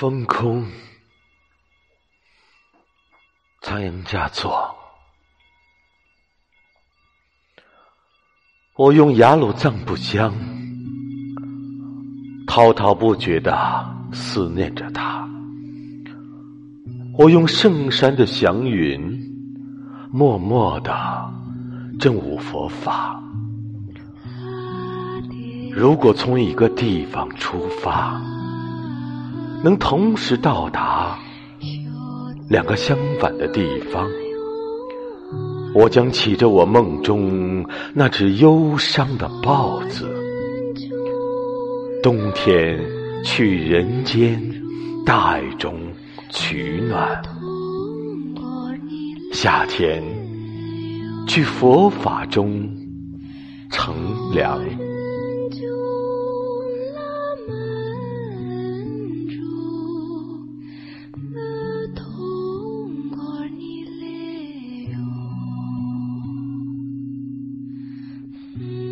风空，仓央嘉措。我用雅鲁藏布江，滔滔不绝的思念着他；我用圣山的祥云，默默的正悟佛法。如果从一个地方出发，能同时到达两个相反的地方。我将骑着我梦中那只忧伤的豹子，冬天去人间大爱中取暖，夏天去佛法中乘凉。Mm-hmm.